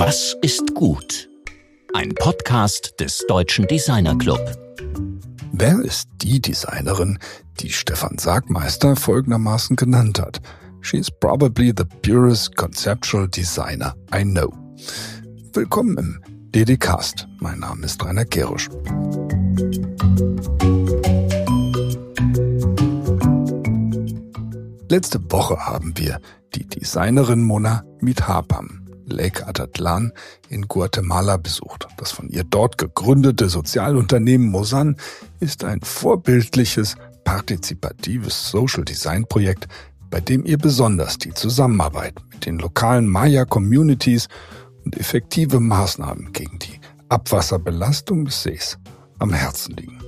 Was ist gut? Ein Podcast des Deutschen Designer Club. Wer ist die Designerin, die Stefan Sagmeister folgendermaßen genannt hat? She is probably the purest conceptual designer I know. Willkommen im DD-Cast. Mein Name ist Rainer Kerusch. Letzte Woche haben wir die Designerin Mona Mithapam Lake Atatlan in Guatemala besucht. Das von ihr dort gegründete Sozialunternehmen Mosan ist ein vorbildliches, partizipatives Social Design Projekt, bei dem ihr besonders die Zusammenarbeit mit den lokalen Maya-Communities und effektive Maßnahmen gegen die Abwasserbelastung des Sees am Herzen liegen.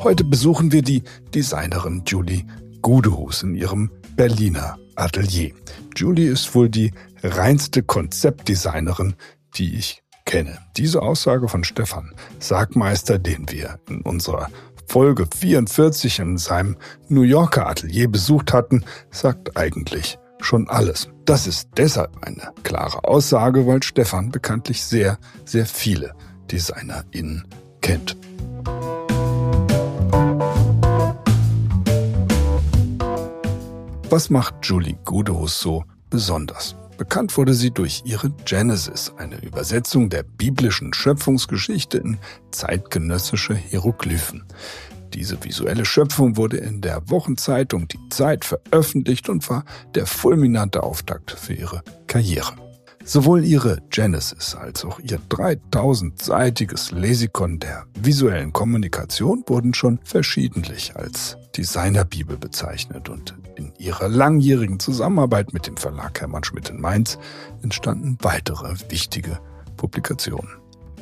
Heute besuchen wir die Designerin Julie Gudehus in ihrem Berliner Atelier. Julie ist wohl die reinste Konzeptdesignerin, die ich kenne. Diese Aussage von Stefan Sagmeister, den wir in unserer Folge 44 in seinem New Yorker Atelier besucht hatten, sagt eigentlich schon alles. Das ist deshalb eine klare Aussage, weil Stefan bekanntlich sehr, sehr viele DesignerInnen kennt. Was macht Julie Gudehus so besonders? Bekannt wurde sie durch ihre Genesis, eine Übersetzung der biblischen Schöpfungsgeschichte in zeitgenössische Hieroglyphen. Diese visuelle Schöpfung wurde in der Wochenzeitung Die Zeit veröffentlicht und war der fulminante Auftakt für ihre Karriere. Sowohl ihre Genesis als auch ihr 3000-seitiges Lesikon der visuellen Kommunikation wurden schon verschiedentlich als Designerbibel bezeichnet und in ihrer langjährigen Zusammenarbeit mit dem Verlag Hermann Schmidt in Mainz entstanden weitere wichtige Publikationen.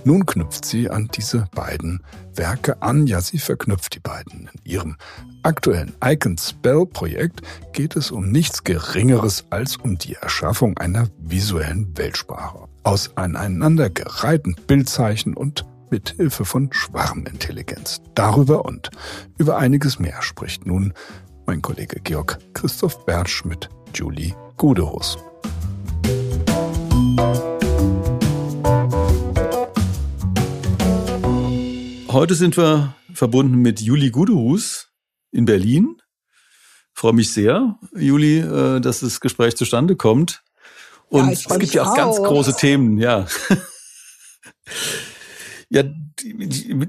Nun knüpft sie an diese beiden Werke an. Ja, sie verknüpft die beiden. In ihrem aktuellen Icon Spell Projekt geht es um nichts Geringeres als um die Erschaffung einer visuellen Weltsprache. Aus aneinandergereihten Bildzeichen und mit Hilfe von Schwarmintelligenz. Darüber und über einiges mehr spricht nun mein Kollege Georg Christoph Bertsch mit Julie Gudehus. Heute sind wir verbunden mit Juli Gudehus in Berlin. Ich freue mich sehr, Juli, äh, dass das Gespräch zustande kommt. Und ja, es gibt ja auch, auch ganz große Themen, ja. ja,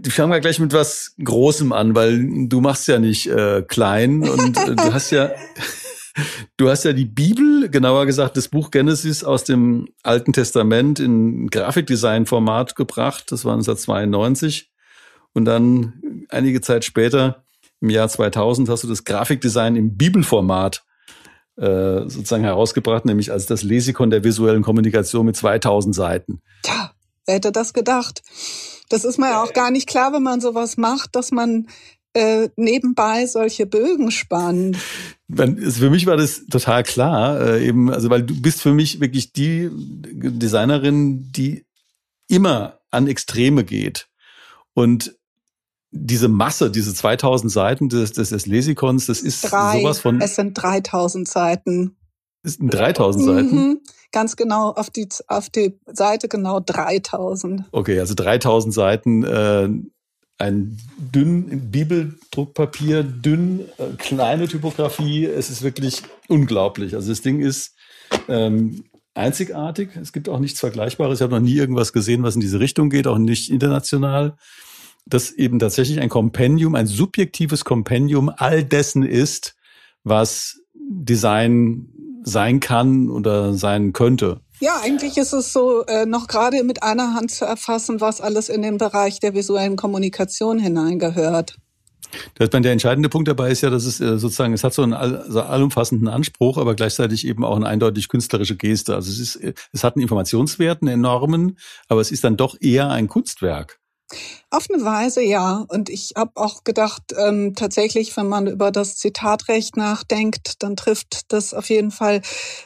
fangen mal gleich mit was Großem an, weil du machst ja nicht äh, klein und äh, du hast ja Du hast ja die Bibel, genauer gesagt das Buch Genesis aus dem Alten Testament in Grafikdesign-Format gebracht. Das war 1992. Und dann einige Zeit später, im Jahr 2000, hast du das Grafikdesign im Bibelformat äh, sozusagen herausgebracht, nämlich als das Lesikon der visuellen Kommunikation mit 2000 Seiten. Tja, wer hätte das gedacht? Das ist mir ja auch gar nicht klar, wenn man sowas macht, dass man äh, nebenbei solche Bögen spannt. Also für mich war das total klar, äh, eben, also weil du bist für mich wirklich die Designerin, die immer an Extreme geht. Und diese Masse, diese 2000 Seiten des, des, des Lesikons, das ist Drei. sowas von. Es sind 3000 Seiten. Es sind 3000 mhm. Seiten. Ganz genau auf die auf die Seite genau 3000. Okay, also 3000 Seiten. Äh, ein dünn Bibeldruckpapier, dünn, äh, kleine Typografie. Es ist wirklich unglaublich. Also das Ding ist ähm, einzigartig. Es gibt auch nichts Vergleichbares. Ich habe noch nie irgendwas gesehen, was in diese Richtung geht, auch nicht international das eben tatsächlich ein Kompendium, ein subjektives Kompendium all dessen ist, was Design sein kann oder sein könnte. Ja, eigentlich ist es so, äh, noch gerade mit einer Hand zu erfassen, was alles in den Bereich der visuellen Kommunikation hineingehört. Das, der entscheidende Punkt dabei ist ja, dass es äh, sozusagen, es hat so einen allumfassenden Anspruch, aber gleichzeitig eben auch eine eindeutig künstlerische Geste. Also es ist, es hat einen Informationswert, einen enormen, aber es ist dann doch eher ein Kunstwerk. Auf eine Weise ja. Und ich habe auch gedacht, ähm, tatsächlich, wenn man über das Zitatrecht nachdenkt, dann trifft das auf jeden Fall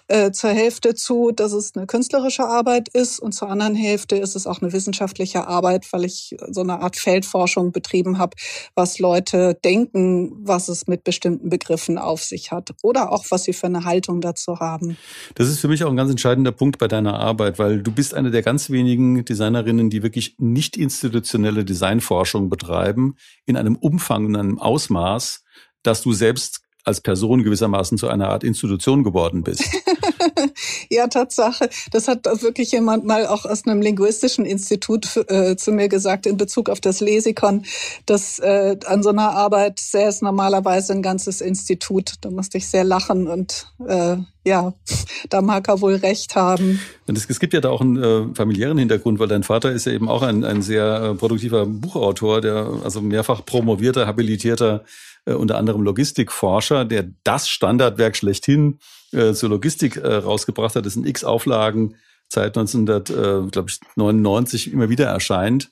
äh, zur Hälfte zu, dass es eine künstlerische Arbeit ist und zur anderen Hälfte ist es auch eine wissenschaftliche Arbeit, weil ich so eine Art Feldforschung betrieben habe, was Leute denken, was es mit bestimmten Begriffen auf sich hat oder auch was sie für eine Haltung dazu haben. Das ist für mich auch ein ganz entscheidender Punkt bei deiner Arbeit, weil du bist eine der ganz wenigen Designerinnen, die wirklich nicht institutionelle Designforschung betreiben in einem Umfang und einem Ausmaß, dass du selbst als Person gewissermaßen zu einer Art Institution geworden bist. ja, Tatsache. Das hat wirklich jemand mal auch aus einem linguistischen Institut äh, zu mir gesagt in Bezug auf das Lesikon, dass äh, an so einer Arbeit sähe es normalerweise ein ganzes Institut. Da musste ich sehr lachen und äh, ja, da mag er wohl recht haben. Und es, es gibt ja da auch einen äh, familiären Hintergrund, weil dein Vater ist ja eben auch ein, ein sehr äh, produktiver Buchautor, der also mehrfach promovierter, habilitierter äh, unter anderem Logistikforscher, der das Standardwerk schlechthin äh, zur Logistik äh, rausgebracht hat, das in x Auflagen seit 1999 immer wieder erscheint.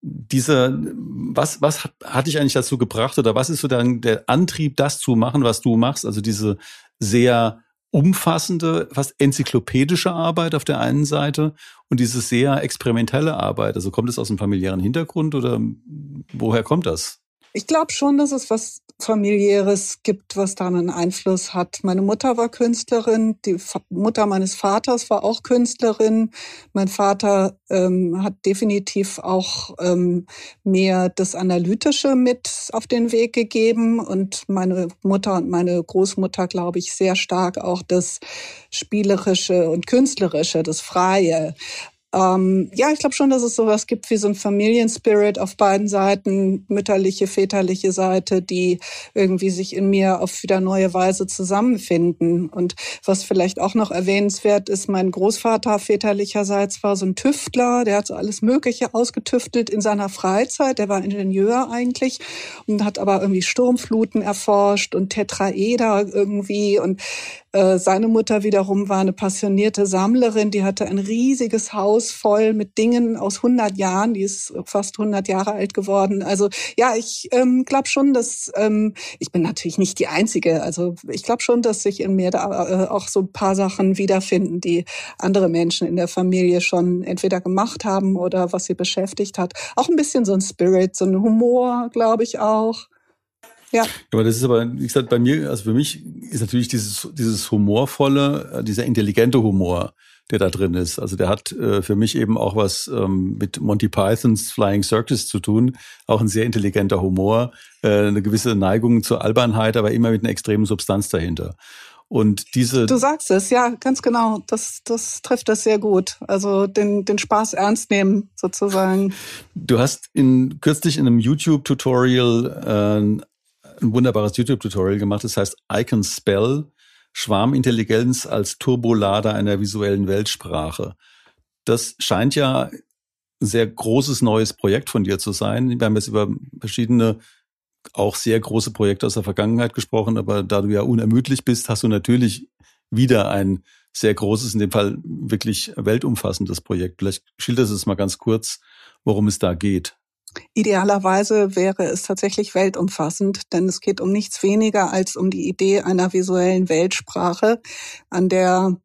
Diese, was, was hat, hat dich eigentlich dazu gebracht oder was ist so dann der Antrieb, das zu machen, was du machst? Also diese sehr umfassende, fast enzyklopädische Arbeit auf der einen Seite und diese sehr experimentelle Arbeit. Also kommt es aus einem familiären Hintergrund oder woher kommt das? Ich glaube schon, dass es was familiäres gibt, was da einen Einfluss hat. Meine Mutter war Künstlerin, die Mutter meines Vaters war auch Künstlerin. Mein Vater ähm, hat definitiv auch ähm, mehr das Analytische mit auf den Weg gegeben und meine Mutter und meine Großmutter, glaube ich, sehr stark auch das Spielerische und Künstlerische, das Freie. Ähm, ja, ich glaube schon, dass es sowas gibt wie so ein Familienspirit auf beiden Seiten, mütterliche, väterliche Seite, die irgendwie sich in mir auf wieder neue Weise zusammenfinden. Und was vielleicht auch noch erwähnenswert ist, mein Großvater väterlicherseits war so ein Tüftler, der hat so alles Mögliche ausgetüftelt in seiner Freizeit. Der war Ingenieur eigentlich und hat aber irgendwie Sturmfluten erforscht und Tetraeder irgendwie und äh, seine Mutter wiederum war eine passionierte Sammlerin, die hatte ein riesiges Haus voll mit Dingen aus 100 Jahren, die ist fast 100 Jahre alt geworden. Also ja, ich ähm, glaube schon, dass ähm, ich bin natürlich nicht die Einzige. Also ich glaube schon, dass sich in mir da äh, auch so ein paar Sachen wiederfinden, die andere Menschen in der Familie schon entweder gemacht haben oder was sie beschäftigt hat. Auch ein bisschen so ein Spirit, so ein Humor, glaube ich auch. Ja. Aber das ist aber, wie gesagt, bei mir, also für mich ist natürlich dieses, dieses humorvolle, äh, dieser intelligente Humor, der da drin ist. Also der hat äh, für mich eben auch was ähm, mit Monty Pythons Flying Circus zu tun. Auch ein sehr intelligenter Humor, äh, eine gewisse Neigung zur Albernheit, aber immer mit einer extremen Substanz dahinter. Und diese. Du sagst es, ja, ganz genau. Das, das trifft das sehr gut. Also den, den Spaß ernst nehmen, sozusagen. Du hast in, kürzlich in einem YouTube-Tutorial äh, ein wunderbares YouTube-Tutorial gemacht. Das heißt Icon Spell, Schwarmintelligenz als Turbolader einer visuellen Weltsprache. Das scheint ja ein sehr großes neues Projekt von dir zu sein. Wir haben jetzt über verschiedene auch sehr große Projekte aus der Vergangenheit gesprochen, aber da du ja unermüdlich bist, hast du natürlich wieder ein sehr großes, in dem Fall wirklich weltumfassendes Projekt. Vielleicht schilderst du es mal ganz kurz, worum es da geht. Idealerweise wäre es tatsächlich weltumfassend, denn es geht um nichts weniger als um die Idee einer visuellen Weltsprache, an der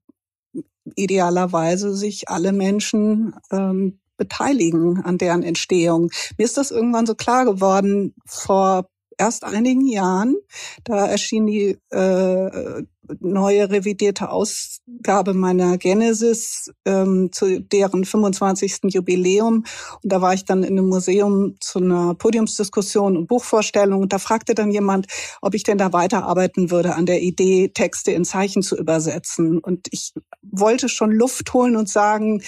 idealerweise sich alle Menschen ähm, beteiligen an deren Entstehung. Mir ist das irgendwann so klar geworden vor erst einigen Jahren. Da erschien die äh, neue revidierte Ausgabe meiner Genesis ähm, zu deren 25. Jubiläum. Und da war ich dann in einem Museum zu einer Podiumsdiskussion und Buchvorstellung. Und da fragte dann jemand, ob ich denn da weiterarbeiten würde an der Idee, Texte in Zeichen zu übersetzen. Und ich wollte schon Luft holen und sagen,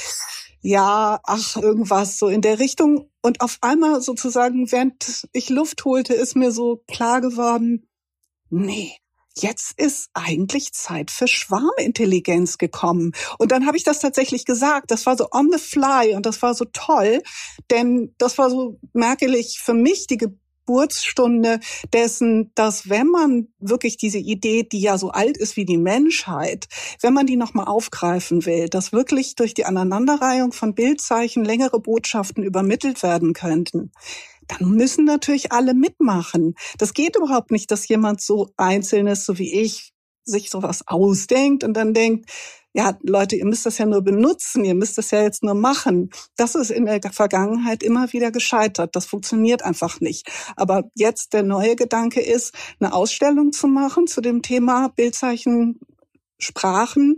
ja, ach, irgendwas so in der Richtung. Und auf einmal sozusagen, während ich Luft holte, ist mir so klar geworden, nee, jetzt ist eigentlich Zeit für Schwarmintelligenz gekommen. Und dann habe ich das tatsächlich gesagt. Das war so on the fly und das war so toll, denn das war so merklich für mich die Geburtsstunde dessen, dass wenn man wirklich diese Idee, die ja so alt ist wie die Menschheit, wenn man die nochmal aufgreifen will, dass wirklich durch die Aneinanderreihung von Bildzeichen längere Botschaften übermittelt werden könnten, dann müssen natürlich alle mitmachen. Das geht überhaupt nicht, dass jemand so Einzelnes, so wie ich, sich sowas ausdenkt und dann denkt, ja, Leute, ihr müsst das ja nur benutzen, ihr müsst das ja jetzt nur machen. Das ist in der Vergangenheit immer wieder gescheitert. Das funktioniert einfach nicht. Aber jetzt der neue Gedanke ist, eine Ausstellung zu machen zu dem Thema Bildzeichen Sprachen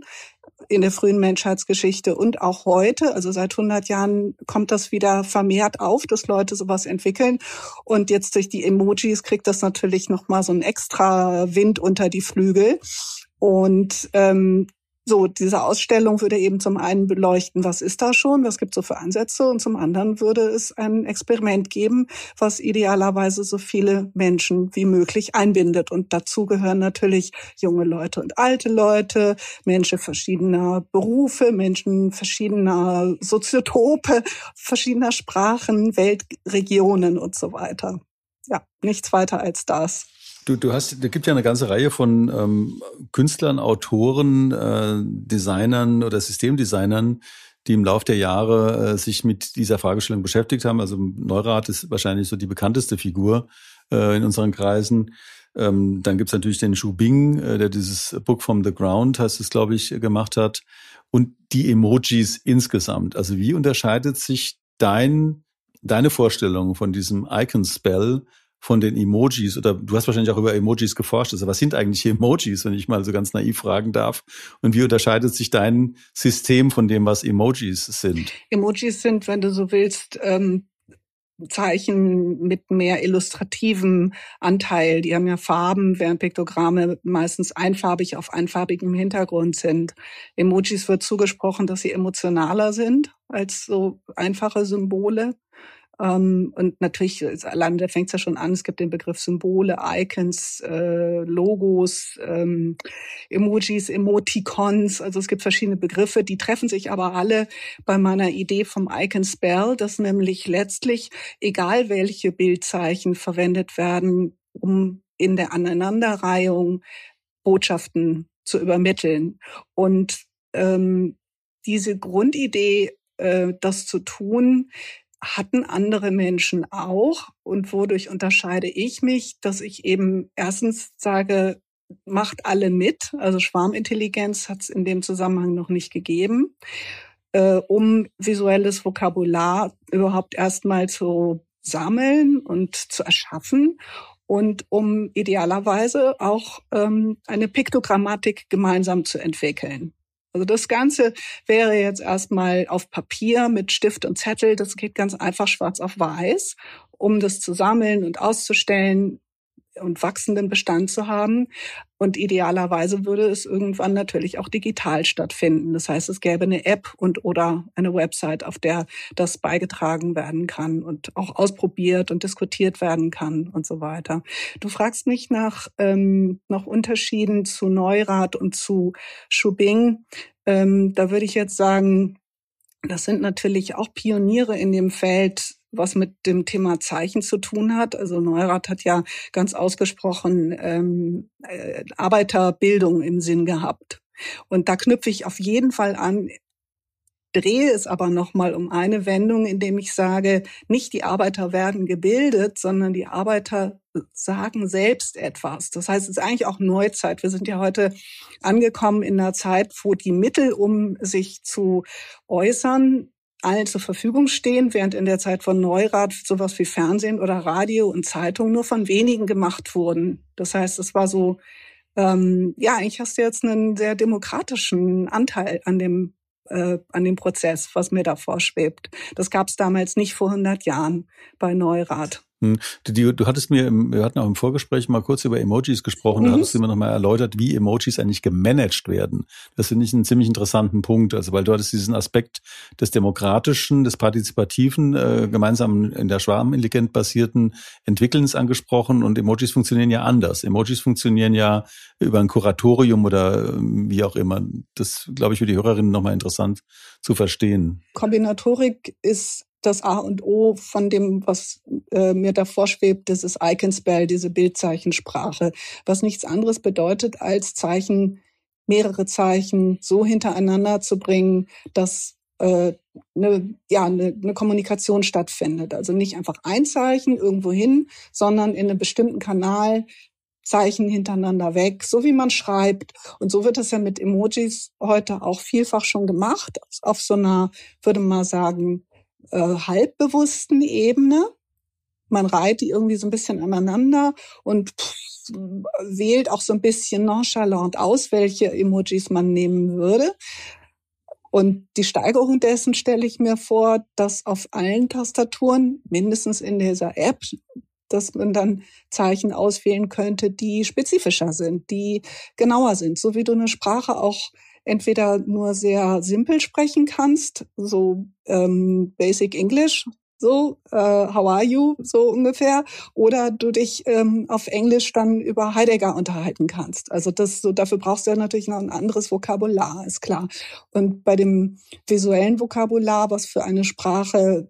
in der frühen Menschheitsgeschichte und auch heute, also seit 100 Jahren kommt das wieder vermehrt auf, dass Leute sowas entwickeln. Und jetzt durch die Emojis kriegt das natürlich nochmal so einen extra Wind unter die Flügel. Und ähm, so, diese Ausstellung würde eben zum einen beleuchten, was ist da schon, was gibt es so für Ansätze und zum anderen würde es ein Experiment geben, was idealerweise so viele Menschen wie möglich einbindet. Und dazu gehören natürlich junge Leute und alte Leute, Menschen verschiedener Berufe, Menschen verschiedener Soziotope, verschiedener Sprachen, Weltregionen und so weiter. Ja, nichts weiter als das. Du, du hast, da gibt ja eine ganze Reihe von ähm, Künstlern, Autoren, äh, Designern oder Systemdesignern, die im Laufe der Jahre äh, sich mit dieser Fragestellung beschäftigt haben. Also Neurath ist wahrscheinlich so die bekannteste Figur äh, in unseren Kreisen. Ähm, dann gibt's natürlich den Xu Bing, äh, der dieses Book from the Ground, heißt es, glaube ich, gemacht hat. Und die Emojis insgesamt. Also wie unterscheidet sich dein, deine Vorstellung von diesem Icon-Spell von den Emojis oder du hast wahrscheinlich auch über Emojis geforscht. Also was sind eigentlich Emojis, wenn ich mal so ganz naiv fragen darf? Und wie unterscheidet sich dein System von dem, was Emojis sind? Emojis sind, wenn du so willst, ähm, Zeichen mit mehr illustrativem Anteil. Die haben ja Farben, während Piktogramme meistens einfarbig auf einfarbigem Hintergrund sind. Emojis wird zugesprochen, dass sie emotionaler sind als so einfache Symbole. Ähm, und natürlich, allein da fängt es ja schon an, es gibt den Begriff Symbole, Icons, äh, Logos, ähm, Emojis, Emoticons, also es gibt verschiedene Begriffe, die treffen sich aber alle bei meiner Idee vom Icon Spell, dass nämlich letztlich, egal welche Bildzeichen verwendet werden, um in der Aneinanderreihung Botschaften zu übermitteln. Und ähm, diese Grundidee, äh, das zu tun, hatten andere Menschen auch. Und wodurch unterscheide ich mich, dass ich eben erstens sage, macht alle mit. Also Schwarmintelligenz hat es in dem Zusammenhang noch nicht gegeben, äh, um visuelles Vokabular überhaupt erstmal zu sammeln und zu erschaffen und um idealerweise auch ähm, eine Piktogrammatik gemeinsam zu entwickeln. Also das Ganze wäre jetzt erstmal auf Papier mit Stift und Zettel. Das geht ganz einfach schwarz auf weiß, um das zu sammeln und auszustellen und wachsenden Bestand zu haben. Und idealerweise würde es irgendwann natürlich auch digital stattfinden. Das heißt, es gäbe eine App und oder eine Website, auf der das beigetragen werden kann und auch ausprobiert und diskutiert werden kann und so weiter. Du fragst mich nach, ähm, nach Unterschieden zu Neurath und zu Schubing. Ähm, da würde ich jetzt sagen, das sind natürlich auch Pioniere in dem Feld was mit dem Thema Zeichen zu tun hat. Also Neurath hat ja ganz ausgesprochen ähm, äh, Arbeiterbildung im Sinn gehabt. Und da knüpfe ich auf jeden Fall an, drehe es aber nochmal um eine Wendung, indem ich sage, nicht die Arbeiter werden gebildet, sondern die Arbeiter sagen selbst etwas. Das heißt, es ist eigentlich auch Neuzeit. Wir sind ja heute angekommen in einer Zeit, wo die Mittel, um sich zu äußern, allen zur Verfügung stehen, während in der Zeit von Neurath sowas wie Fernsehen oder Radio und Zeitung nur von wenigen gemacht wurden. Das heißt, es war so, ähm, ja, eigentlich hast du jetzt einen sehr demokratischen Anteil an dem äh, an dem Prozess, was mir da vorschwebt. Das gab es damals nicht vor 100 Jahren bei Neurath. Du, du hattest mir, im, wir hatten auch im Vorgespräch mal kurz über Emojis gesprochen, mhm. da hattest du mir nochmal erläutert, wie Emojis eigentlich gemanagt werden. Das finde ich einen ziemlich interessanten Punkt, also weil du hattest diesen Aspekt des demokratischen, des partizipativen, äh, gemeinsam in der Schwarmintelligent basierten Entwickelns angesprochen und Emojis funktionieren ja anders. Emojis funktionieren ja über ein Kuratorium oder äh, wie auch immer. Das, glaube ich, für die Hörerinnen nochmal interessant zu verstehen. Kombinatorik ist das A und O von dem, was äh, mir davor schwebt, das ist Icon-Spell, diese Bildzeichensprache, was nichts anderes bedeutet, als Zeichen, mehrere Zeichen so hintereinander zu bringen, dass äh, eine, ja, eine, eine Kommunikation stattfindet. Also nicht einfach ein Zeichen irgendwo hin, sondern in einem bestimmten Kanal Zeichen hintereinander weg, so wie man schreibt. Und so wird es ja mit Emojis heute auch vielfach schon gemacht, auf so einer, würde man sagen, äh, halbbewussten Ebene. Man reiht die irgendwie so ein bisschen aneinander und pff, wählt auch so ein bisschen nonchalant aus, welche Emojis man nehmen würde. Und die Steigerung dessen stelle ich mir vor, dass auf allen Tastaturen, mindestens in dieser App, dass man dann Zeichen auswählen könnte, die spezifischer sind, die genauer sind, so wie du eine Sprache auch entweder nur sehr simpel sprechen kannst, so ähm, Basic English, so äh, How are you, so ungefähr, oder du dich ähm, auf Englisch dann über Heidegger unterhalten kannst. Also das so dafür brauchst du ja natürlich noch ein anderes Vokabular, ist klar. Und bei dem visuellen Vokabular, was für eine Sprache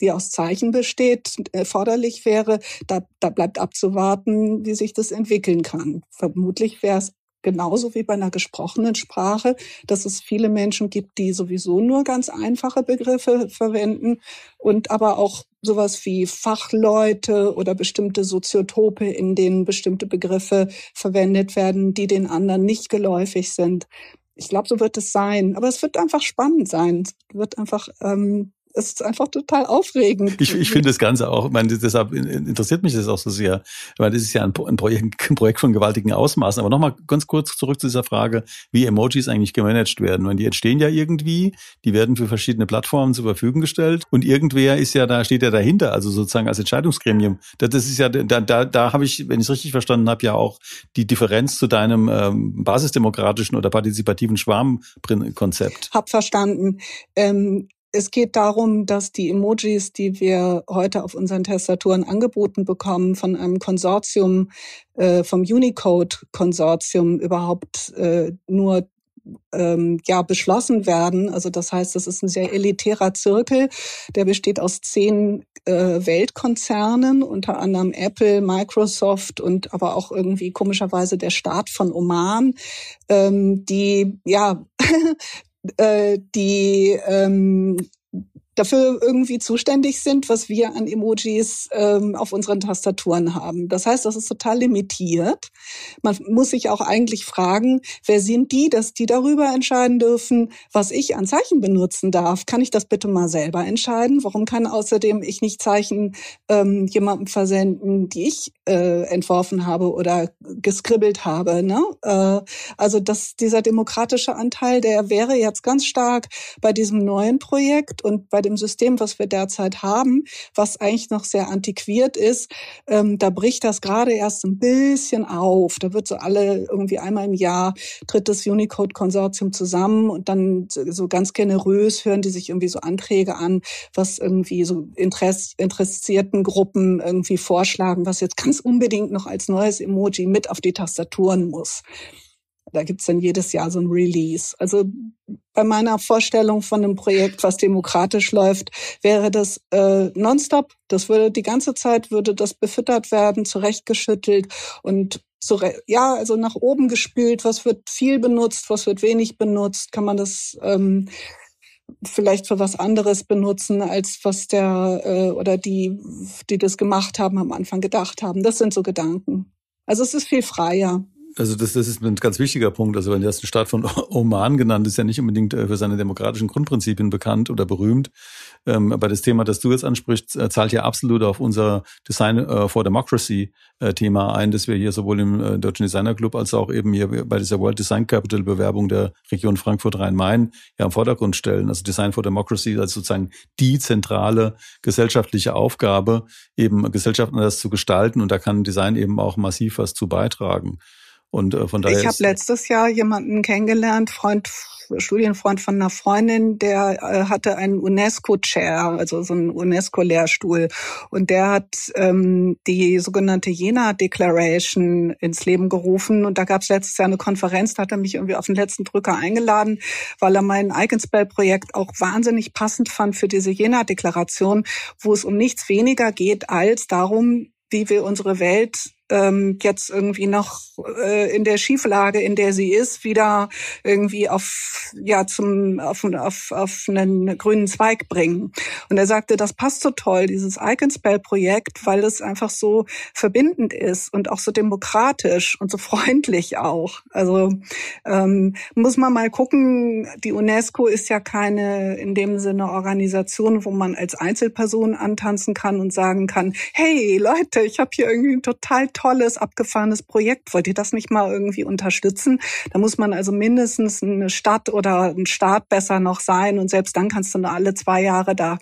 die aus Zeichen besteht, erforderlich wäre, da, da bleibt abzuwarten, wie sich das entwickeln kann. Vermutlich wäre es genauso wie bei einer gesprochenen Sprache, dass es viele Menschen gibt, die sowieso nur ganz einfache Begriffe verwenden und aber auch sowas wie Fachleute oder bestimmte Soziotope, in denen bestimmte Begriffe verwendet werden, die den anderen nicht geläufig sind. Ich glaube, so wird es sein. Aber es wird einfach spannend sein. Es wird einfach ähm, es ist einfach total aufregend. Ich, ich finde das Ganze auch, ich meine, deshalb interessiert mich das auch so sehr, weil das ist ja ein, ein, Projekt, ein Projekt von gewaltigen Ausmaßen. Aber nochmal ganz kurz zurück zu dieser Frage, wie Emojis eigentlich gemanagt werden. Und die entstehen ja irgendwie, die werden für verschiedene Plattformen zur Verfügung gestellt und irgendwer ist ja da, steht ja dahinter, also sozusagen als Entscheidungsgremium. Das ist ja, da, da, da habe ich, wenn ich es richtig verstanden habe, ja auch die Differenz zu deinem ähm, basisdemokratischen oder partizipativen Schwarmkonzept. Hab verstanden. Ähm, es geht darum, dass die Emojis, die wir heute auf unseren Tastaturen angeboten bekommen, von einem Konsortium, äh, vom Unicode-Konsortium überhaupt äh, nur ähm, ja beschlossen werden. Also das heißt, das ist ein sehr elitärer Zirkel, der besteht aus zehn äh, Weltkonzernen, unter anderem Apple, Microsoft und aber auch irgendwie komischerweise der Staat von Oman, ähm, die ja äh, die ähm, dafür irgendwie zuständig sind, was wir an Emojis ähm, auf unseren Tastaturen haben. Das heißt, das ist total limitiert. Man muss sich auch eigentlich fragen, wer sind die, dass die darüber entscheiden dürfen, was ich an Zeichen benutzen darf. Kann ich das bitte mal selber entscheiden? Warum kann außerdem ich nicht Zeichen ähm, jemandem versenden, die ich äh, entworfen habe oder geskribbelt habe? Ne? Äh, also dass dieser demokratische Anteil, der wäre jetzt ganz stark bei diesem neuen Projekt und bei dem System, was wir derzeit haben, was eigentlich noch sehr antiquiert ist, ähm, da bricht das gerade erst ein bisschen auf. Da wird so alle irgendwie einmal im Jahr tritt das Unicode-Konsortium zusammen und dann so ganz generös hören die sich irgendwie so Anträge an, was irgendwie so Interess interessierten Gruppen irgendwie vorschlagen, was jetzt ganz unbedingt noch als neues Emoji mit auf die Tastaturen muss. Da gibt's dann jedes Jahr so ein Release. Also bei meiner Vorstellung von einem Projekt, was demokratisch läuft, wäre das äh, nonstop. Das würde die ganze Zeit würde das befüttert werden, zurechtgeschüttelt und zure ja, also nach oben gespült. Was wird viel benutzt, was wird wenig benutzt? Kann man das ähm, vielleicht für was anderes benutzen, als was der äh, oder die, die das gemacht haben, am Anfang gedacht haben. Das sind so Gedanken. Also es ist viel freier. Also das, das ist ein ganz wichtiger Punkt. Also wenn der Staat von Oman genannt ist, ja nicht unbedingt äh, für seine demokratischen Grundprinzipien bekannt oder berühmt. Ähm, aber das Thema, das du jetzt ansprichst, äh, zahlt ja absolut auf unser Design äh, for Democracy Thema ein, das wir hier sowohl im Deutschen Designer Club als auch eben hier bei dieser World Design Capital Bewerbung der Region Frankfurt-Rhein-Main ja im Vordergrund stellen. Also Design for Democracy als sozusagen die zentrale gesellschaftliche Aufgabe, eben Gesellschaften anders zu gestalten. Und da kann Design eben auch massiv was zu beitragen. Und äh, von daher. Ich habe letztes Jahr jemanden kennengelernt, Freund Studienfreund von einer Freundin, der äh, hatte einen UNESCO-Chair, also so einen UNESCO-Lehrstuhl. Und der hat ähm, die sogenannte Jena Declaration ins Leben gerufen. Und da gab es letztes Jahr eine Konferenz, da hat er mich irgendwie auf den letzten Drücker eingeladen, weil er mein Icon-Spell-Projekt auch wahnsinnig passend fand für diese Jena-Deklaration, wo es um nichts weniger geht als darum, wie wir unsere Welt ähm, jetzt irgendwie noch äh, in der Schieflage, in der sie ist, wieder irgendwie auf ja zum auf, auf, auf einen grünen Zweig bringen. Und er sagte, das passt so toll, dieses Icon Spell Projekt, weil es einfach so verbindend ist und auch so demokratisch und so freundlich auch. Also ähm, muss man mal gucken. Die UNESCO ist ja keine in dem Sinne Organisation, wo man als Einzelperson antanzen kann und sagen kann, hey Leute, ich habe hier irgendwie ein total tolles, abgefahrenes Projekt. Wollt ihr das nicht mal irgendwie unterstützen? Da muss man also mindestens eine Stadt oder ein Staat besser noch sein. Und selbst dann kannst du nur alle zwei Jahre da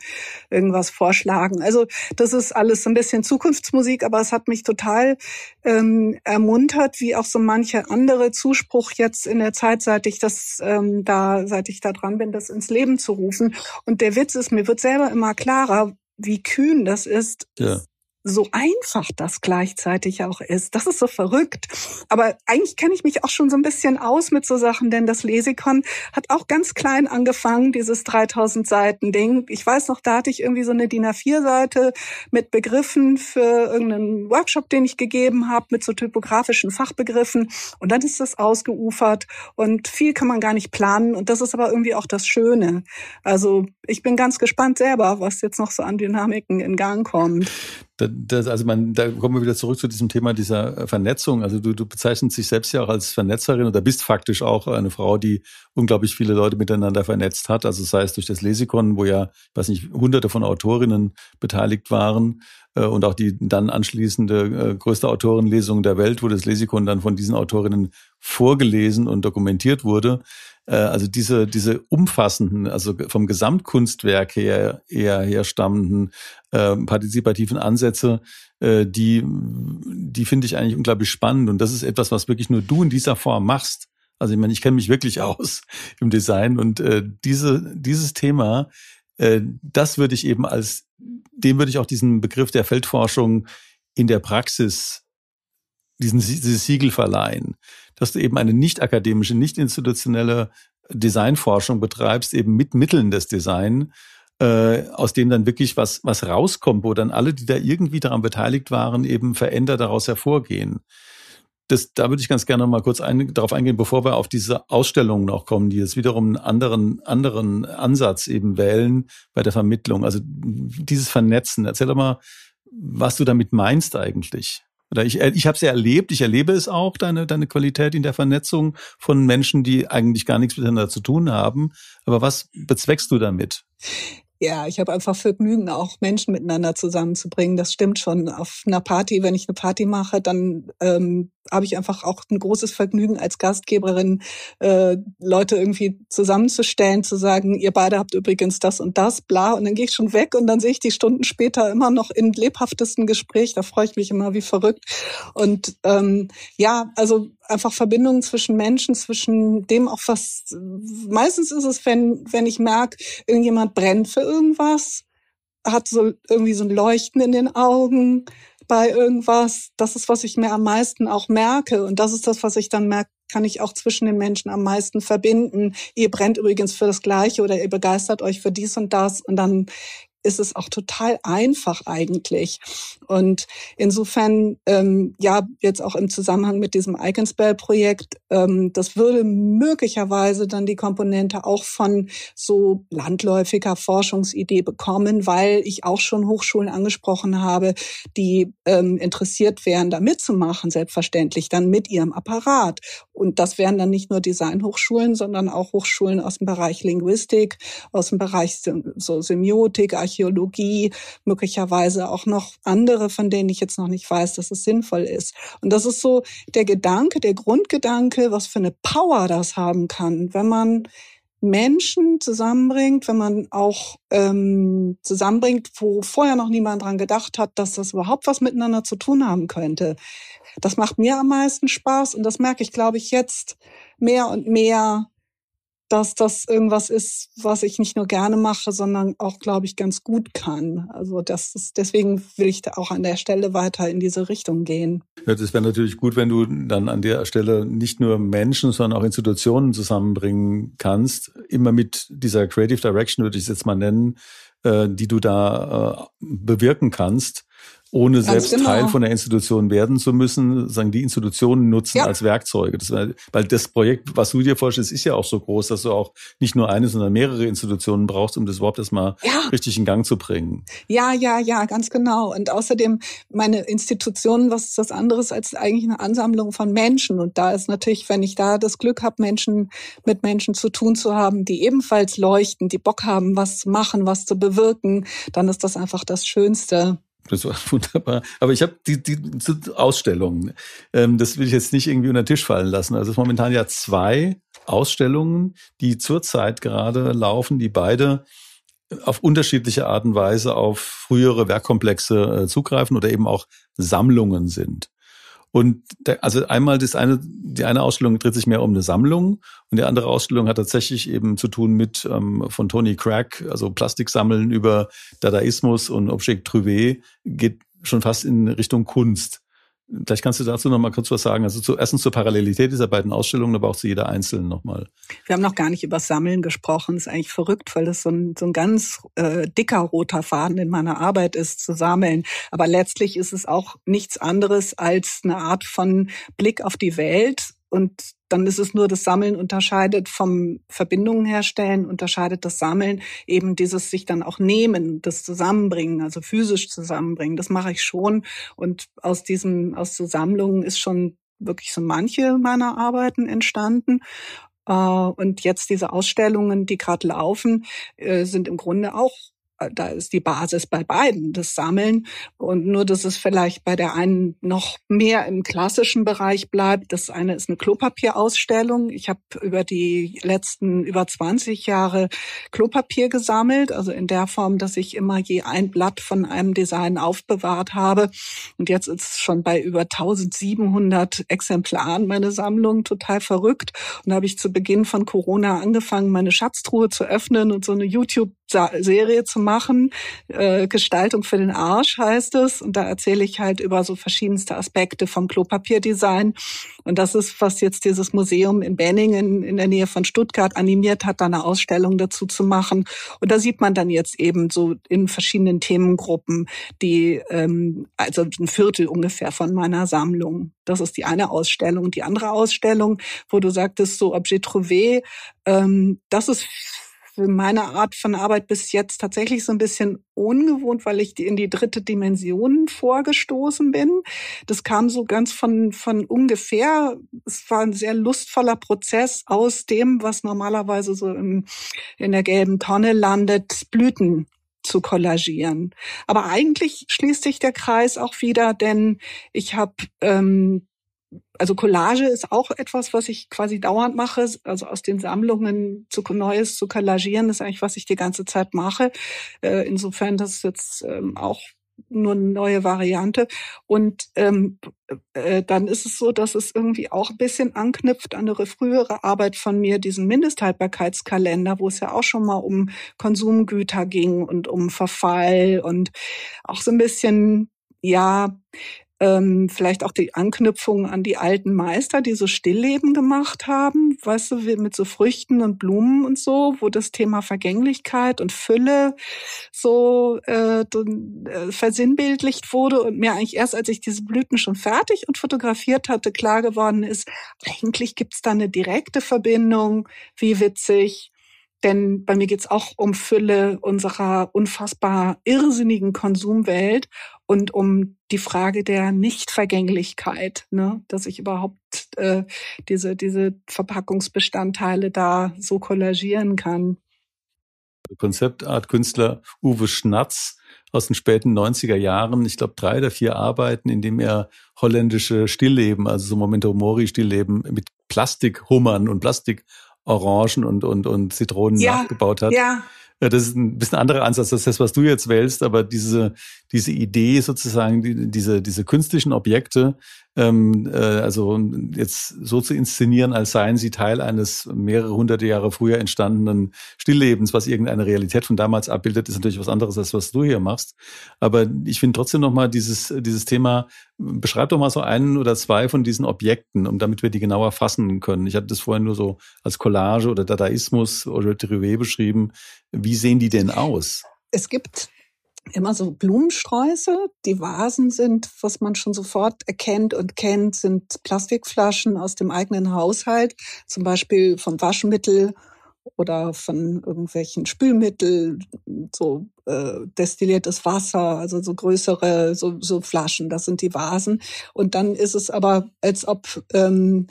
irgendwas vorschlagen. Also das ist alles ein bisschen Zukunftsmusik, aber es hat mich total ähm, ermuntert, wie auch so manche andere Zuspruch jetzt in der Zeit, seit ich das ähm, da, seit ich da dran bin, das ins Leben zu rufen. Und der Witz ist, mir wird selber immer klarer, wie kühn das ist, ja so einfach das gleichzeitig auch ist. Das ist so verrückt. Aber eigentlich kenne ich mich auch schon so ein bisschen aus mit so Sachen, denn das Lesikon hat auch ganz klein angefangen, dieses 3000 Seiten Ding. Ich weiß noch, da hatte ich irgendwie so eine DIN A4 Seite mit Begriffen für irgendeinen Workshop, den ich gegeben habe, mit so typografischen Fachbegriffen. Und dann ist das ausgeufert und viel kann man gar nicht planen. Und das ist aber irgendwie auch das Schöne. Also ich bin ganz gespannt selber, was jetzt noch so an Dynamiken in Gang kommt. Das, also man, da kommen wir wieder zurück zu diesem Thema dieser äh, Vernetzung. Also du, du bezeichnest dich selbst ja auch als Vernetzerin oder bist faktisch auch eine Frau, die unglaublich viele Leute miteinander vernetzt hat. Also sei es durch das Lesikon, wo ja, weiß nicht, hunderte von Autorinnen beteiligt waren äh, und auch die dann anschließende äh, größte Autorenlesung der Welt, wo das Lesikon dann von diesen Autorinnen vorgelesen und dokumentiert wurde. Äh, also diese, diese umfassenden, also vom Gesamtkunstwerk her eher herstammenden äh, partizipativen Ansätze, äh, die, die finde ich eigentlich unglaublich spannend. Und das ist etwas, was wirklich nur du in dieser Form machst. Also ich meine, ich kenne mich wirklich aus im Design und äh, diese, dieses Thema, äh, das würde ich eben als, dem würde ich auch diesen Begriff der Feldforschung in der Praxis diesen, dieses Siegel verleihen dass du eben eine nicht akademische, nicht institutionelle Designforschung betreibst, eben mit Mitteln des Design, äh, aus dem dann wirklich was, was rauskommt, wo dann alle, die da irgendwie daran beteiligt waren, eben verändert daraus hervorgehen. Das, da würde ich ganz gerne mal kurz ein, darauf eingehen, bevor wir auf diese Ausstellungen noch kommen, die jetzt wiederum einen anderen, anderen Ansatz eben wählen bei der Vermittlung. Also dieses Vernetzen. Erzähl doch mal, was du damit meinst eigentlich. Oder ich, ich habe es ja erlebt, ich erlebe es auch, deine, deine Qualität in der Vernetzung von Menschen, die eigentlich gar nichts miteinander zu tun haben. Aber was bezweckst du damit? Ja, ich habe einfach Vergnügen, auch Menschen miteinander zusammenzubringen. Das stimmt schon. Auf einer Party, wenn ich eine Party mache, dann ähm, habe ich einfach auch ein großes Vergnügen als Gastgeberin, äh, Leute irgendwie zusammenzustellen, zu sagen, ihr beide habt übrigens das und das, bla, und dann gehe ich schon weg und dann sehe ich die Stunden später immer noch in lebhaftesten Gespräch. Da freue ich mich immer wie verrückt. Und ähm, ja, also einfach Verbindungen zwischen Menschen, zwischen dem auch was. Meistens ist es, wenn wenn ich merke, irgendjemand brennt für irgendwas, hat so irgendwie so ein Leuchten in den Augen bei irgendwas. Das ist, was ich mir am meisten auch merke. Und das ist das, was ich dann merke, kann ich auch zwischen den Menschen am meisten verbinden. Ihr brennt übrigens für das Gleiche oder ihr begeistert euch für dies und das. Und dann ist es auch total einfach eigentlich. Und insofern, ähm, ja, jetzt auch im Zusammenhang mit diesem Iconspell-Projekt, ähm, das würde möglicherweise dann die Komponente auch von so landläufiger Forschungsidee bekommen, weil ich auch schon Hochschulen angesprochen habe, die ähm, interessiert wären, da mitzumachen, selbstverständlich, dann mit ihrem Apparat. Und das wären dann nicht nur Designhochschulen, sondern auch Hochschulen aus dem Bereich Linguistik, aus dem Bereich so Semiotik, Archäologie, möglicherweise auch noch andere, von denen ich jetzt noch nicht weiß, dass es sinnvoll ist. Und das ist so der Gedanke, der Grundgedanke, was für eine Power das haben kann, wenn man Menschen zusammenbringt, wenn man auch ähm, zusammenbringt, wo vorher noch niemand dran gedacht hat, dass das überhaupt was miteinander zu tun haben könnte. Das macht mir am meisten Spaß und das merke ich, glaube ich, jetzt mehr und mehr, dass das irgendwas ist, was ich nicht nur gerne mache, sondern auch, glaube ich, ganz gut kann. Also das ist, deswegen will ich da auch an der Stelle weiter in diese Richtung gehen. Ja, das wäre natürlich gut, wenn du dann an der Stelle nicht nur Menschen, sondern auch Institutionen zusammenbringen kannst. Immer mit dieser Creative Direction würde ich es jetzt mal nennen, äh, die du da äh, bewirken kannst ohne Ganz selbst genau. Teil von der Institution werden zu müssen, sagen die Institutionen nutzen ja. als Werkzeuge. Das, weil das Projekt, was du dir vorstellst, ist ja auch so groß, dass du auch nicht nur eine, sondern mehrere Institutionen brauchst, um das überhaupt erstmal ja. richtig in Gang zu bringen. Ja, ja, ja, ganz genau. Und außerdem meine Institutionen, was ist das anderes als eigentlich eine Ansammlung von Menschen? Und da ist natürlich, wenn ich da das Glück habe, Menschen mit Menschen zu tun zu haben, die ebenfalls leuchten, die Bock haben, was zu machen, was zu bewirken, dann ist das einfach das Schönste. Das war wunderbar. Aber ich habe die, die Ausstellungen, ähm, das will ich jetzt nicht irgendwie unter den Tisch fallen lassen. Also es ist momentan ja zwei Ausstellungen, die zurzeit gerade laufen, die beide auf unterschiedliche Art und Weise auf frühere Werkkomplexe äh, zugreifen oder eben auch Sammlungen sind. Und der, also einmal das eine, die eine Ausstellung dreht sich mehr um eine Sammlung und die andere Ausstellung hat tatsächlich eben zu tun mit ähm, von Tony Crack, also Plastiksammeln über Dadaismus und Objekt Trouvé, geht schon fast in Richtung Kunst. Vielleicht kannst du dazu noch mal kurz was sagen. Also zu, erstens zur Parallelität dieser beiden Ausstellungen, aber auch zu jeder einzelnen nochmal. Wir haben noch gar nicht über Sammeln gesprochen. Das ist eigentlich verrückt, weil das so ein, so ein ganz äh, dicker roter Faden in meiner Arbeit ist, zu sammeln. Aber letztlich ist es auch nichts anderes als eine Art von Blick auf die Welt und dann ist es nur das Sammeln unterscheidet vom Verbindungen herstellen, unterscheidet das Sammeln eben dieses sich dann auch nehmen, das Zusammenbringen, also physisch zusammenbringen. Das mache ich schon. Und aus diesem, aus so Sammlungen ist schon wirklich so manche meiner Arbeiten entstanden. Äh, und jetzt diese Ausstellungen, die gerade laufen, äh, sind im Grunde auch da ist die Basis bei beiden, das Sammeln. Und nur, dass es vielleicht bei der einen noch mehr im klassischen Bereich bleibt. Das eine ist eine Klopapierausstellung. Ich habe über die letzten über 20 Jahre Klopapier gesammelt, also in der Form, dass ich immer je ein Blatt von einem Design aufbewahrt habe. Und jetzt ist es schon bei über 1700 Exemplaren meine Sammlung, total verrückt. Und da habe ich zu Beginn von Corona angefangen, meine Schatztruhe zu öffnen und so eine YouTube-Serie zu machen. Äh, Gestaltung für den Arsch heißt es. Und da erzähle ich halt über so verschiedenste Aspekte vom Klopapierdesign. Und das ist, was jetzt dieses Museum in Benningen in der Nähe von Stuttgart animiert hat, da eine Ausstellung dazu zu machen. Und da sieht man dann jetzt eben so in verschiedenen Themengruppen, die, ähm, also ein Viertel ungefähr von meiner Sammlung. Das ist die eine Ausstellung. Die andere Ausstellung, wo du sagtest, so Objet Trouvé, ähm, das ist für meine Art von Arbeit bis jetzt tatsächlich so ein bisschen ungewohnt, weil ich in die dritte Dimension vorgestoßen bin. Das kam so ganz von, von ungefähr. Es war ein sehr lustvoller Prozess aus dem, was normalerweise so im, in der gelben Tonne landet, Blüten zu kollagieren. Aber eigentlich schließt sich der Kreis auch wieder, denn ich habe ähm, also Collage ist auch etwas, was ich quasi dauernd mache. Also aus den Sammlungen zu Neues zu collagieren, ist eigentlich, was ich die ganze Zeit mache. Äh, insofern, das ist jetzt ähm, auch nur eine neue Variante. Und ähm, äh, dann ist es so, dass es irgendwie auch ein bisschen anknüpft an eine frühere Arbeit von mir, diesen Mindesthaltbarkeitskalender, wo es ja auch schon mal um Konsumgüter ging und um Verfall und auch so ein bisschen, ja, ähm, vielleicht auch die Anknüpfung an die alten Meister, die so Stillleben gemacht haben, weißt du, mit so Früchten und Blumen und so, wo das Thema Vergänglichkeit und Fülle so äh, äh, versinnbildlicht wurde und mir eigentlich erst, als ich diese Blüten schon fertig und fotografiert hatte, klar geworden ist, eigentlich gibt's da eine direkte Verbindung, wie witzig, denn bei mir geht's auch um Fülle unserer unfassbar irrsinnigen Konsumwelt und um die Frage der Nichtvergänglichkeit, ne? dass ich überhaupt äh, diese, diese Verpackungsbestandteile da so kollagieren kann. Konzeptartkünstler Uwe Schnatz aus den späten 90er Jahren, ich glaube drei oder vier Arbeiten, in dem er holländische Stillleben, also so Momento Mori Stillleben mit Plastikhummern und Plastik Orangen und, und, und Zitronen Ja, nachgebaut hat. Ja, Das ist ein bisschen anderer Ansatz als das, was du jetzt wählst, aber diese, diese Idee sozusagen, die, diese, diese künstlichen Objekte, ähm, äh, also jetzt so zu inszenieren, als seien sie Teil eines mehrere hunderte Jahre früher entstandenen Stilllebens, was irgendeine Realität von damals abbildet, ist natürlich was anderes, als was du hier machst. Aber ich finde trotzdem nochmal dieses, dieses Thema, beschreib doch mal so einen oder zwei von diesen Objekten, um damit wir die genauer fassen können. Ich hatte das vorhin nur so als Collage oder Dadaismus oder Derivé beschrieben. Wie sehen die denn aus? es gibt immer so Blumensträuße. Die Vasen sind, was man schon sofort erkennt und kennt, sind Plastikflaschen aus dem eigenen Haushalt, zum Beispiel vom Waschmittel oder von irgendwelchen Spülmittel, so äh, destilliertes Wasser, also so größere so, so Flaschen. Das sind die Vasen. Und dann ist es aber, als ob ähm,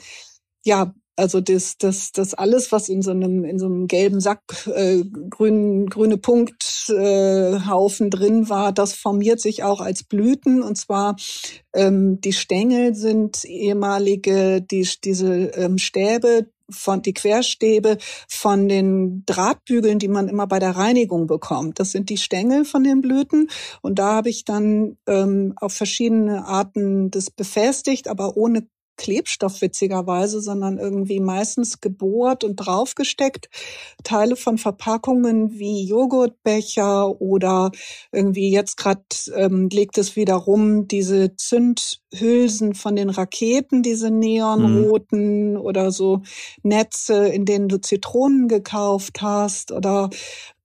ja also das, das, das alles, was in so einem, in so einem gelben Sack, äh, grün, grüne Punkthaufen äh, drin war, das formiert sich auch als Blüten. Und zwar ähm, die Stängel sind ehemalige, die, diese ähm, Stäbe, von die Querstäbe von den Drahtbügeln, die man immer bei der Reinigung bekommt. Das sind die Stängel von den Blüten. Und da habe ich dann ähm, auf verschiedene Arten das befestigt, aber ohne Klebstoff witzigerweise, sondern irgendwie meistens gebohrt und draufgesteckt. Teile von Verpackungen wie Joghurtbecher oder irgendwie jetzt gerade ähm, liegt es wieder rum, diese Zündhülsen von den Raketen, diese neonroten mhm. oder so Netze, in denen du Zitronen gekauft hast oder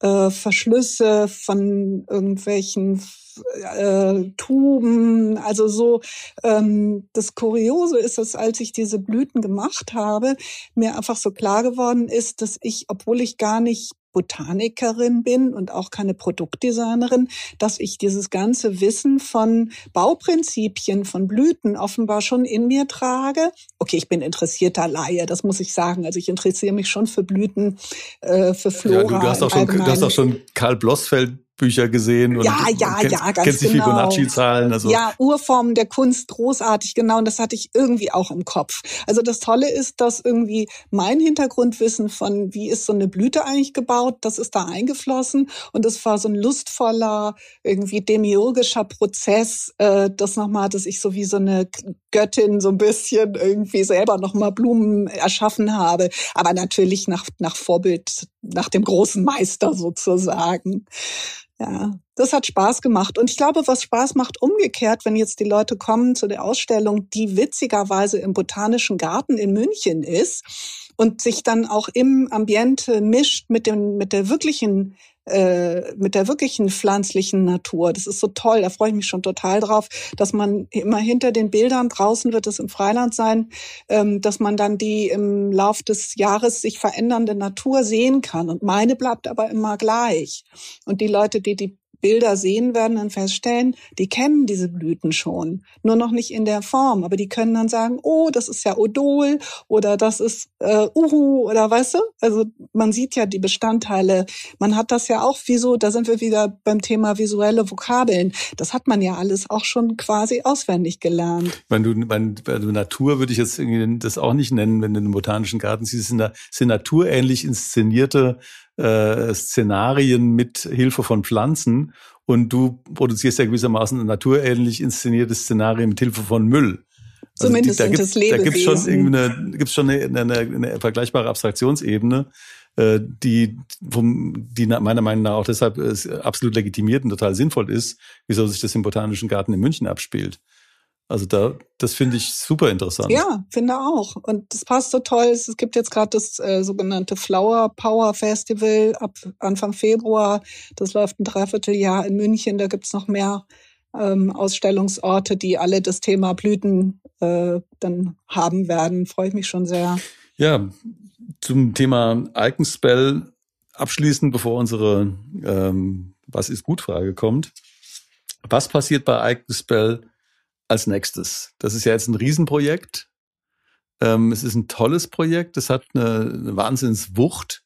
äh, Verschlüsse von irgendwelchen äh, Tuben, also so. Ähm, das Kuriose ist, dass als ich diese Blüten gemacht habe, mir einfach so klar geworden ist, dass ich, obwohl ich gar nicht Botanikerin bin und auch keine Produktdesignerin, dass ich dieses ganze Wissen von Bauprinzipien, von Blüten offenbar schon in mir trage. Okay, ich bin interessierter Laie, das muss ich sagen. Also ich interessiere mich schon für Blüten, äh, für Flora. Ja, du, du hast auch schon, du hast auch schon Karl Blossfeld Bücher gesehen und ja, ja, kennst, ja, ganz kennst die genau. Fibonacci-Zahlen. Also. Ja, Urformen der Kunst, großartig, genau. Und das hatte ich irgendwie auch im Kopf. Also das Tolle ist, dass irgendwie mein Hintergrundwissen von, wie ist so eine Blüte eigentlich gebaut, das ist da eingeflossen. Und es war so ein lustvoller, irgendwie demiurgischer Prozess, äh, das nochmal, dass ich so wie so eine Göttin so ein bisschen irgendwie selber nochmal Blumen erschaffen habe. Aber natürlich nach, nach Vorbild, nach dem großen Meister sozusagen. Ja, das hat Spaß gemacht. Und ich glaube, was Spaß macht umgekehrt, wenn jetzt die Leute kommen zu der Ausstellung, die witzigerweise im Botanischen Garten in München ist und sich dann auch im Ambiente mischt mit dem, mit der wirklichen äh, mit der wirklichen pflanzlichen Natur. Das ist so toll, da freue ich mich schon total drauf, dass man immer hinter den Bildern, draußen wird es im Freiland sein, ähm, dass man dann die im Lauf des Jahres sich verändernde Natur sehen kann. Und meine bleibt aber immer gleich. Und die Leute, die die Bilder sehen, werden dann feststellen, die kennen diese Blüten schon, nur noch nicht in der Form, aber die können dann sagen, oh, das ist ja Odol oder das ist äh, Uhu oder weißt du? Also man sieht ja die Bestandteile. Man hat das ja auch, wieso, da sind wir wieder beim Thema visuelle Vokabeln. Das hat man ja alles auch schon quasi auswendig gelernt. Wenn du, wenn, also Natur würde ich jetzt irgendwie das auch nicht nennen, wenn du in den botanischen Garten siehst, sind, da, sind naturähnlich inszenierte äh, Szenarien mit Hilfe von Pflanzen und du produzierst ja gewissermaßen ein naturähnlich inszeniertes Szenario mit Hilfe von Müll. Also Zumindest die, da es Da gibt es schon irgendwie eine, gibt's schon eine, eine, eine vergleichbare Abstraktionsebene, äh, die, die meiner Meinung nach auch deshalb äh, absolut legitimiert und total sinnvoll ist, wieso sich das im Botanischen Garten in München abspielt. Also da, das finde ich super interessant. Ja, finde auch. Und das passt so toll. Es gibt jetzt gerade das äh, sogenannte Flower Power Festival ab Anfang Februar. Das läuft ein Dreivierteljahr in München. Da gibt's noch mehr ähm, Ausstellungsorte, die alle das Thema Blüten äh, dann haben werden. Freue ich mich schon sehr. Ja, zum Thema Alkenspell abschließend, bevor unsere ähm, Was ist gut Frage kommt. Was passiert bei Alkenspell? Als nächstes? Das ist ja jetzt ein Riesenprojekt. Ähm, es ist ein tolles Projekt. Es hat eine, eine Wahnsinnswucht.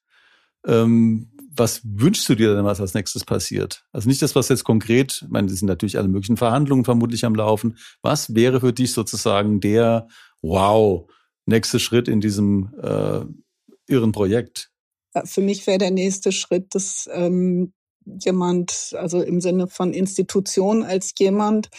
Ähm, was wünschst du dir denn, was als nächstes passiert? Also nicht das, was jetzt konkret, ich meine, das sind natürlich alle möglichen Verhandlungen vermutlich am Laufen. Was wäre für dich sozusagen der, wow, nächste Schritt in diesem, äh, irren Projekt. Für mich wäre der nächste Schritt, dass ähm, jemand, also im Sinne von Institution als jemand,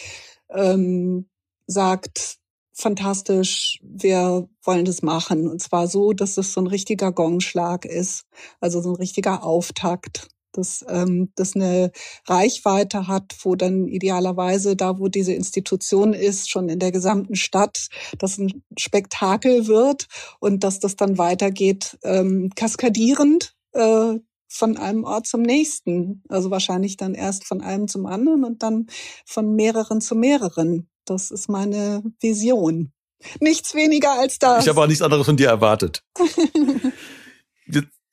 ähm, sagt, fantastisch, wir wollen das machen. Und zwar so, dass es so ein richtiger Gongschlag ist, also so ein richtiger Auftakt dass ähm, das eine Reichweite hat, wo dann idealerweise da, wo diese Institution ist, schon in der gesamten Stadt, dass ein Spektakel wird und dass das dann weitergeht, ähm, kaskadierend äh, von einem Ort zum nächsten. Also wahrscheinlich dann erst von einem zum anderen und dann von mehreren zu mehreren. Das ist meine Vision. Nichts weniger als das. Ich habe auch nichts anderes von dir erwartet.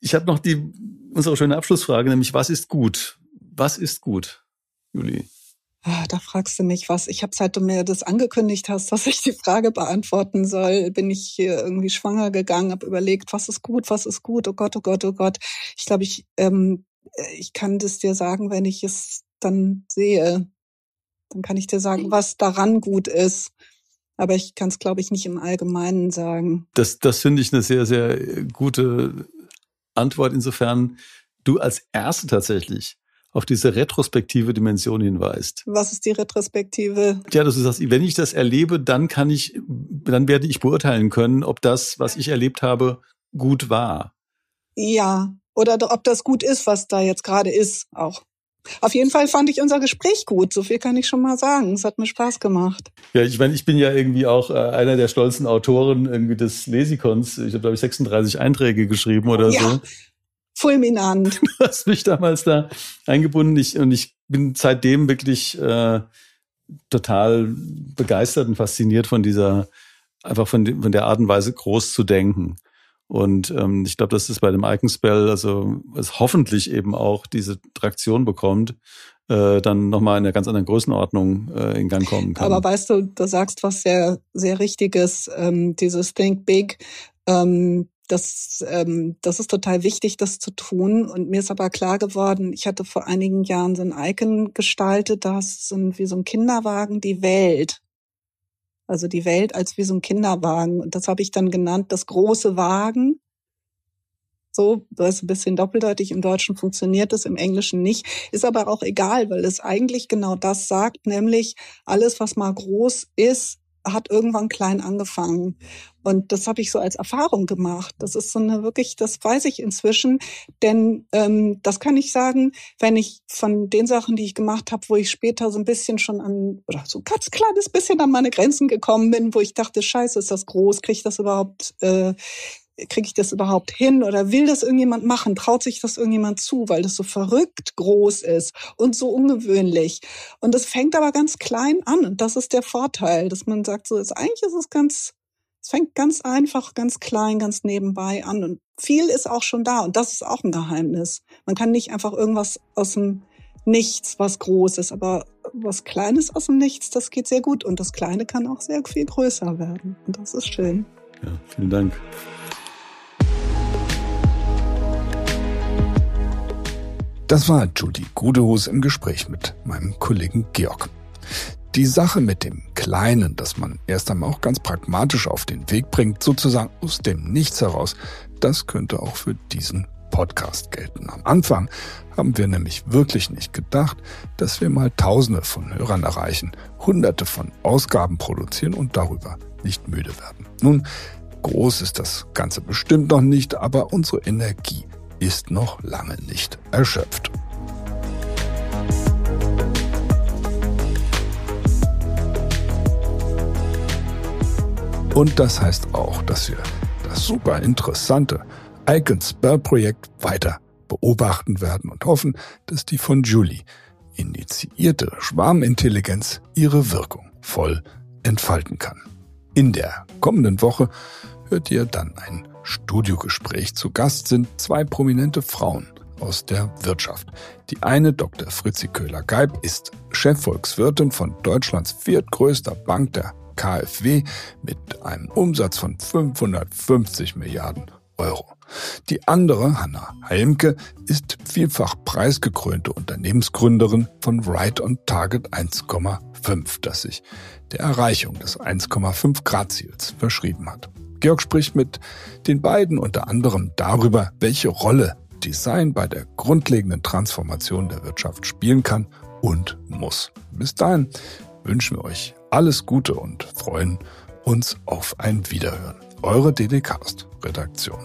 ich habe noch die unsere schöne Abschlussfrage, nämlich was ist gut? Was ist gut, Juli? Ah, da fragst du mich was. Ich habe seit du mir das angekündigt hast, dass ich die Frage beantworten soll, bin ich hier irgendwie schwanger gegangen, habe überlegt, was ist gut, was ist gut, oh Gott, oh Gott, oh Gott. Ich glaube, ich, ähm, ich kann das dir sagen, wenn ich es dann sehe. Dann kann ich dir sagen, was daran gut ist. Aber ich kann es, glaube ich, nicht im Allgemeinen sagen. Das, das finde ich eine sehr, sehr gute Antwort insofern du als Erste tatsächlich auf diese retrospektive Dimension hinweist. Was ist die Retrospektive? Ja, dass du sagst, wenn ich das erlebe, dann kann ich, dann werde ich beurteilen können, ob das, was ich erlebt habe, gut war. Ja, oder ob das gut ist, was da jetzt gerade ist, auch. Auf jeden Fall fand ich unser Gespräch gut. So viel kann ich schon mal sagen. Es hat mir Spaß gemacht. Ja, ich meine, ich bin ja irgendwie auch äh, einer der stolzen Autoren irgendwie des Lesikons. Ich habe, glaube ich, 36 Einträge geschrieben oder ja. so. Fulminant. Du hast mich damals da eingebunden ich, und ich bin seitdem wirklich äh, total begeistert und fasziniert von dieser, einfach von, von der Art und Weise groß zu denken. Und ähm, ich glaube, dass es bei dem Icon-Spell, also es hoffentlich eben auch diese Traktion bekommt, äh, dann nochmal in einer ganz anderen Größenordnung äh, in Gang kommen kann. Aber weißt du, du sagst was sehr, sehr Richtiges, ähm, dieses Think Big. Ähm, das, ähm, das ist total wichtig, das zu tun. Und mir ist aber klar geworden, ich hatte vor einigen Jahren so ein Icon gestaltet, das sind wie so ein Kinderwagen, die Welt. Also die Welt als wie so ein Kinderwagen. Und das habe ich dann genannt, das große Wagen. So, das ist ein bisschen doppeldeutig. Im Deutschen funktioniert es, im Englischen nicht. Ist aber auch egal, weil es eigentlich genau das sagt, nämlich alles, was mal groß ist, hat irgendwann klein angefangen. Und das habe ich so als Erfahrung gemacht. Das ist so eine wirklich, das weiß ich inzwischen. Denn ähm, das kann ich sagen, wenn ich von den Sachen, die ich gemacht habe, wo ich später so ein bisschen schon an, oder so ein ganz kleines bisschen an meine Grenzen gekommen bin, wo ich dachte, scheiße, ist das groß, kriege ich das überhaupt, äh, kriege ich das überhaupt hin oder will das irgendjemand machen? Traut sich das irgendjemand zu, weil das so verrückt groß ist und so ungewöhnlich. Und das fängt aber ganz klein an und das ist der Vorteil, dass man sagt, so ist eigentlich ist es ganz, es fängt ganz einfach, ganz klein, ganz nebenbei an und viel ist auch schon da und das ist auch ein Geheimnis. Man kann nicht einfach irgendwas aus dem Nichts, was groß ist, aber was Kleines aus dem Nichts, das geht sehr gut und das Kleine kann auch sehr viel größer werden und das ist schön. Ja, vielen Dank. Das war Judy Gudehus im Gespräch mit meinem Kollegen Georg. Die Sache mit dem Kleinen, das man erst einmal auch ganz pragmatisch auf den Weg bringt, sozusagen aus dem Nichts heraus, das könnte auch für diesen Podcast gelten. Am Anfang haben wir nämlich wirklich nicht gedacht, dass wir mal Tausende von Hörern erreichen, Hunderte von Ausgaben produzieren und darüber nicht müde werden. Nun, groß ist das Ganze bestimmt noch nicht, aber unsere Energie ist noch lange nicht erschöpft. Und das heißt auch, dass wir das super interessante Icon Spell Projekt weiter beobachten werden und hoffen, dass die von Julie initiierte Schwarmintelligenz ihre Wirkung voll entfalten kann. In der kommenden Woche hört ihr dann ein Studiogespräch. Zu Gast sind zwei prominente Frauen aus der Wirtschaft. Die eine, Dr. Fritzi Köhler-Geib, ist Chefvolkswirtin von Deutschlands viertgrößter Bank, der KfW, mit einem Umsatz von 550 Milliarden Euro. Die andere, Hanna Heimke, ist vielfach preisgekrönte Unternehmensgründerin von Right on Target 1,5, das sich der Erreichung des 1,5 Grad Ziels verschrieben hat. Georg spricht mit den beiden unter anderem darüber, welche Rolle Design bei der grundlegenden Transformation der Wirtschaft spielen kann und muss. Bis dahin wünschen wir euch alles Gute und freuen uns auf ein Wiederhören. Eure DDcast Redaktion.